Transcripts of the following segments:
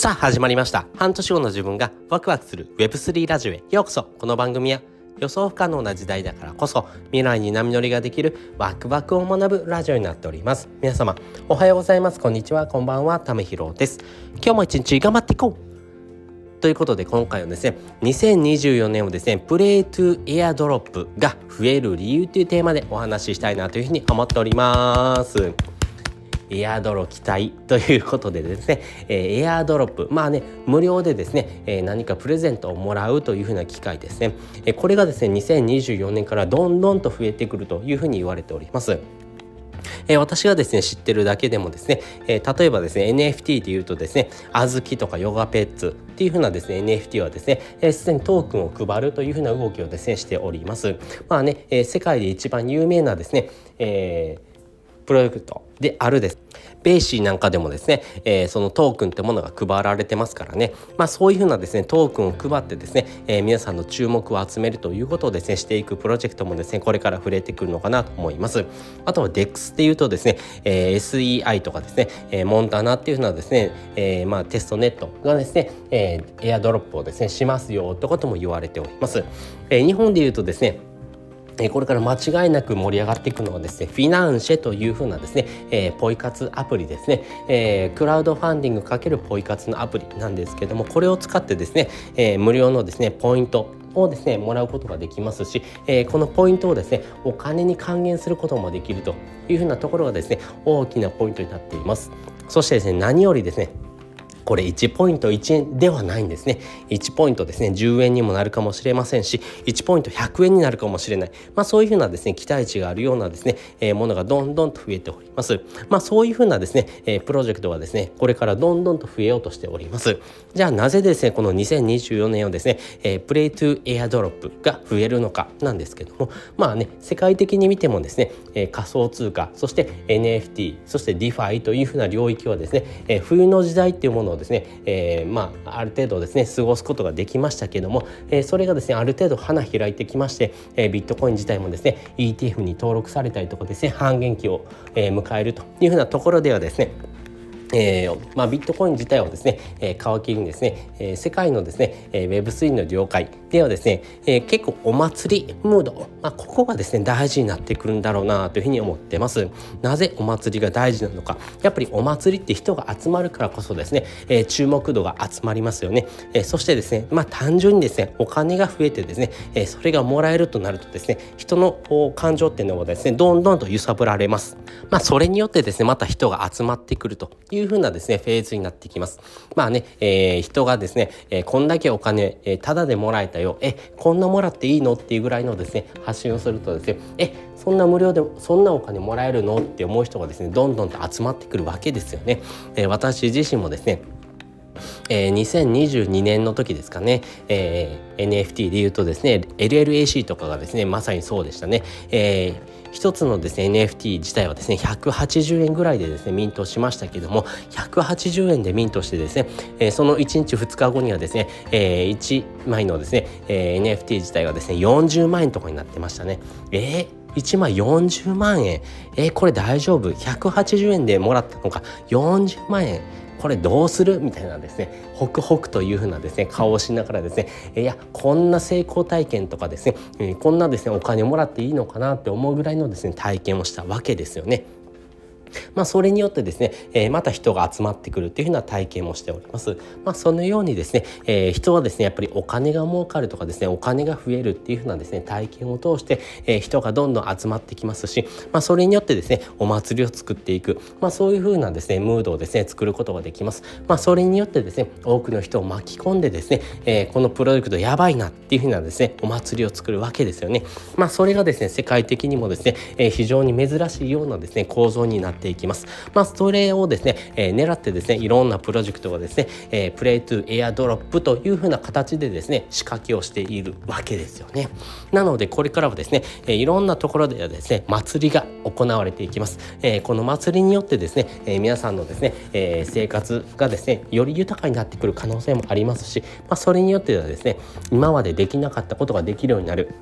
さあ始まりました。半年後の自分がワクワクする Web3 ラジオへようこそ。この番組は予想不可能な時代だからこそ未来に波乗りができるワクワクを学ぶラジオになっております。皆様おはようございます。こんにちは。こんばんは。ためひろです。今日も一日頑張っていこう。ということで今回はですね2024年をですねプレイトゥエアドロップが増える理由というテーマでお話ししたいなというふうに思っております。エアドロ期待ということでですね、えー、エアドロップ。まあね無料でですね、えー、何かプレゼントをもらうというふうな機会ですね、えー、これがですね2024年からどんどんと増えてくるというふうに言われております。えー、私がですね知ってるだけでもですね、えー、例えばですね NFT でいうとですね小豆とかヨガペッツっていうふうなですね NFT はですねすで、えー、にトークンを配るというふうな動きをですねしております。まあね、えー、世界で一番有名なですね、えープロジェクトであるです。ベイシーなんかでもですね、えー、そのトークンってものが配られてますからね、まあ、そういうふうなですねトークンを配ってですね、えー、皆さんの注目を集めるということをですねしていくプロジェクトもですねこれから増えてくるのかなと思います。あとは DEX っていうとですね、えー、SEI とかですね、え、モンタナっていうふうなですね、え、まあテストネットがですね、えー、エアドロップをですねしますよってことも言われております、え、日本でいうとですねこれから間違いなく盛り上がっていくのはですねフィナンシェというふうなですね、えー、ポイ活アプリですね、えー、クラウドファンディングかけるポイ活のアプリなんですけどもこれを使ってですね、えー、無料のですねポイントをですねもらうことができますし、えー、このポイントをですねお金に還元することもできるというふうなところがですね大きなポイントになっています。そしてですね何よりですねこれ1ポイント1円ではないんですね。1ポイントですね。10円にもなるかもしれませんし1ポイント100円になるかもしれない。まあそういうふうなですね期待値があるようなですね、えー、ものがどんどんと増えております。まあそういうふうなですね、えー、プロジェクトはですねこれからどんどんと増えようとしております。じゃあなぜですねこの2024年をですね、えー、プレイトゥエアドロップが増えるのかなんですけどもまあね世界的に見てもですね、えー、仮想通貨そして NFT そして DeFi というふうな領域はですね、えー、冬の時代っていうものをですね、えー、まあある程度ですね過ごすことができましたけども、えー、それがですねある程度花開いてきまして、えー、ビットコイン自体もですね ETF に登録されたりとかですね半減期を、えー、迎えるというふうなところではですねえーまあ、ビットコイン自体をですね、えー、皮切りにですね、えー、世界のですね、えー、Web3 の了解ではですね、えー、結構お祭りムード、まあ、ここがですね大事になってくるんだろうなというふうに思ってます。なぜお祭りが大事なのか。やっぱりお祭りって人が集まるからこそですね、えー、注目度が集まりますよね、えー、そしてですねまあ単純にですねお金が増えてですね、えー、それがもらえるとなるとですね人の感情っていうのがですねどんどんと揺さぶられます。まあそれによってですねまた人が集まってくるといういうふうなですね、フェーズになってきます。まあね、えー、人がですね、えー、こんだけお金、えー、ただでもらえたよ、え、こんなもらっていいの？っていうぐらいのですね、発信をするとですね、え、そんな無料でそんなお金もらえるの？って思う人がですね、どんどんと集まってくるわけですよね。え、私自身もですね、えー、2022年の時ですかね、えー、NFT で言うとですね LLAC とかがですねまさにそうでしたね、えー一つのですね NFT 自体はですね180円ぐらいでですねミントしましたけども180円でミントしてですね、えー、その1日2日後にはですね、えー、1枚のですね、えー、NFT 自体がですね40万円とかになってましたね。えー1枚40万円。えー、これ大丈夫？180円でもらったのか？40万円。これどうする？みたいなですね。ホクホクというふうなですね顔をしながらですね。いやこんな成功体験とかですねこんなですねお金もらっていいのかなって思うぐらいのですね体験をしたわけですよね。まあ、それによってですね、えー、また人が集まってくるっていうふうな体験もしております。まあ、そのようにですね、えー、人はですねやっぱりお金が儲かるとかですねお金が増えるっていうふうなですね体験を通して、えー、人がどんどん集まってきますし、まあ、それによってですねお祭りを作っていく、まあ、そういうふうなですねムードをですね作ることができます。まあ、それによってですね多くの人を巻き込んでですね、えー、このプロジェクトやばいなっていうふうなですねお祭りを作るわけですよね。まあ、それがですね世界的にもですね、えー、非常に珍しいようなですね構造になっていきます。まあ、それをですね、えー、狙ってですねいろんなプロジェクトがですね、えー、プレイトゥエアドロップというふうな形でですね仕掛けをしているわけですよね。なのでこれからはですね、えー、いろんなところではですね祭りが行われていきます。えー、この祭りによってですね、えー、皆さんのですね、えー、生活がですねより豊かになってくる可能性もありますし、まあ、それによってはですね今までできなかったことができるようになる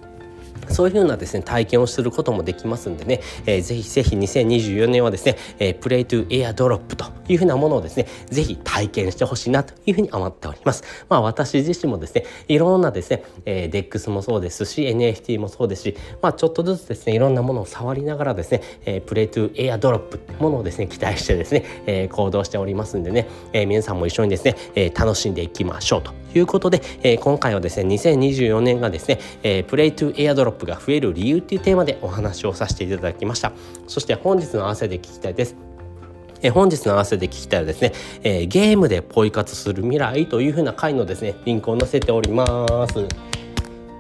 そういうふうなですね、体験をすることもできますんでね、えー、ぜひぜひ2024年はですね、えー、 Play to Airdrop というふうなものをですね、ぜひ体験してほしいなというふうに思っております。まあ私自身もですね、いろんなですね、えー、DEX もそうですし、NFT もそうですし、まあちょっとずつですね、いろんなものを触りながらですね、えー、 Play to Airdrop ってものをですね、期待してですね、えー、行動しておりますんでね、えー、皆さんも一緒にですね、えー、楽しんでいきましょうということで、えー、今回はですね、2024年がですね、えー、 Play to Airdrop が増える理由っていうテーマでお話をさせていただきました。そして本日の合わせで聞きたいです。え本日の合わせで聞きたいはですね、えー、ゲームでポイ活する未来というふうな回のですねリンクを載せております。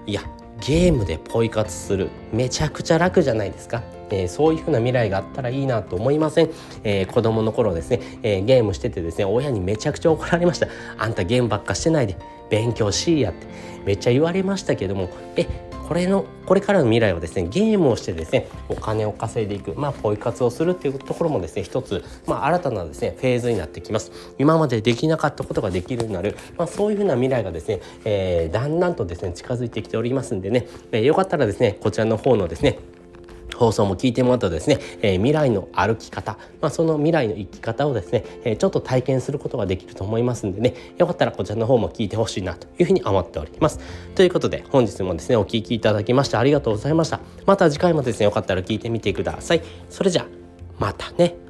いやゲームでポイ活する。めちゃくちゃ楽じゃないですか。えー、そういうふうな未来があったらいいなと思いません、えー、子供の頃ですね、えー、ゲームしててですね親にめちゃくちゃ怒られました。あんたゲームばっかしてないで。勉強しいやって。めっちゃ言われましたけども。えこれのこれからの未来はですねゲームをしてですねお金を稼いでいくまあポイ活をするっていうところもですね一つまあ新たなですねフェーズになってきます。今までできなかったことができるようになるまあそういうふうな未来がですね、えー、だんだんとですね近づいてきておりますんでね、えー、よかったらですねこちらの方のですね放送も聞いてもらったですね、えー、未来の歩き方、まあ、その未来の生き方をですね、えー、ちょっと体験することができると思いますんでねよかったらこちらの方も聞いてほしいなというふうに思っております。ということで本日もですねお聴きいただきましてありがとうございました。また次回もですねよかったら聞いてみてください。それじゃまたね。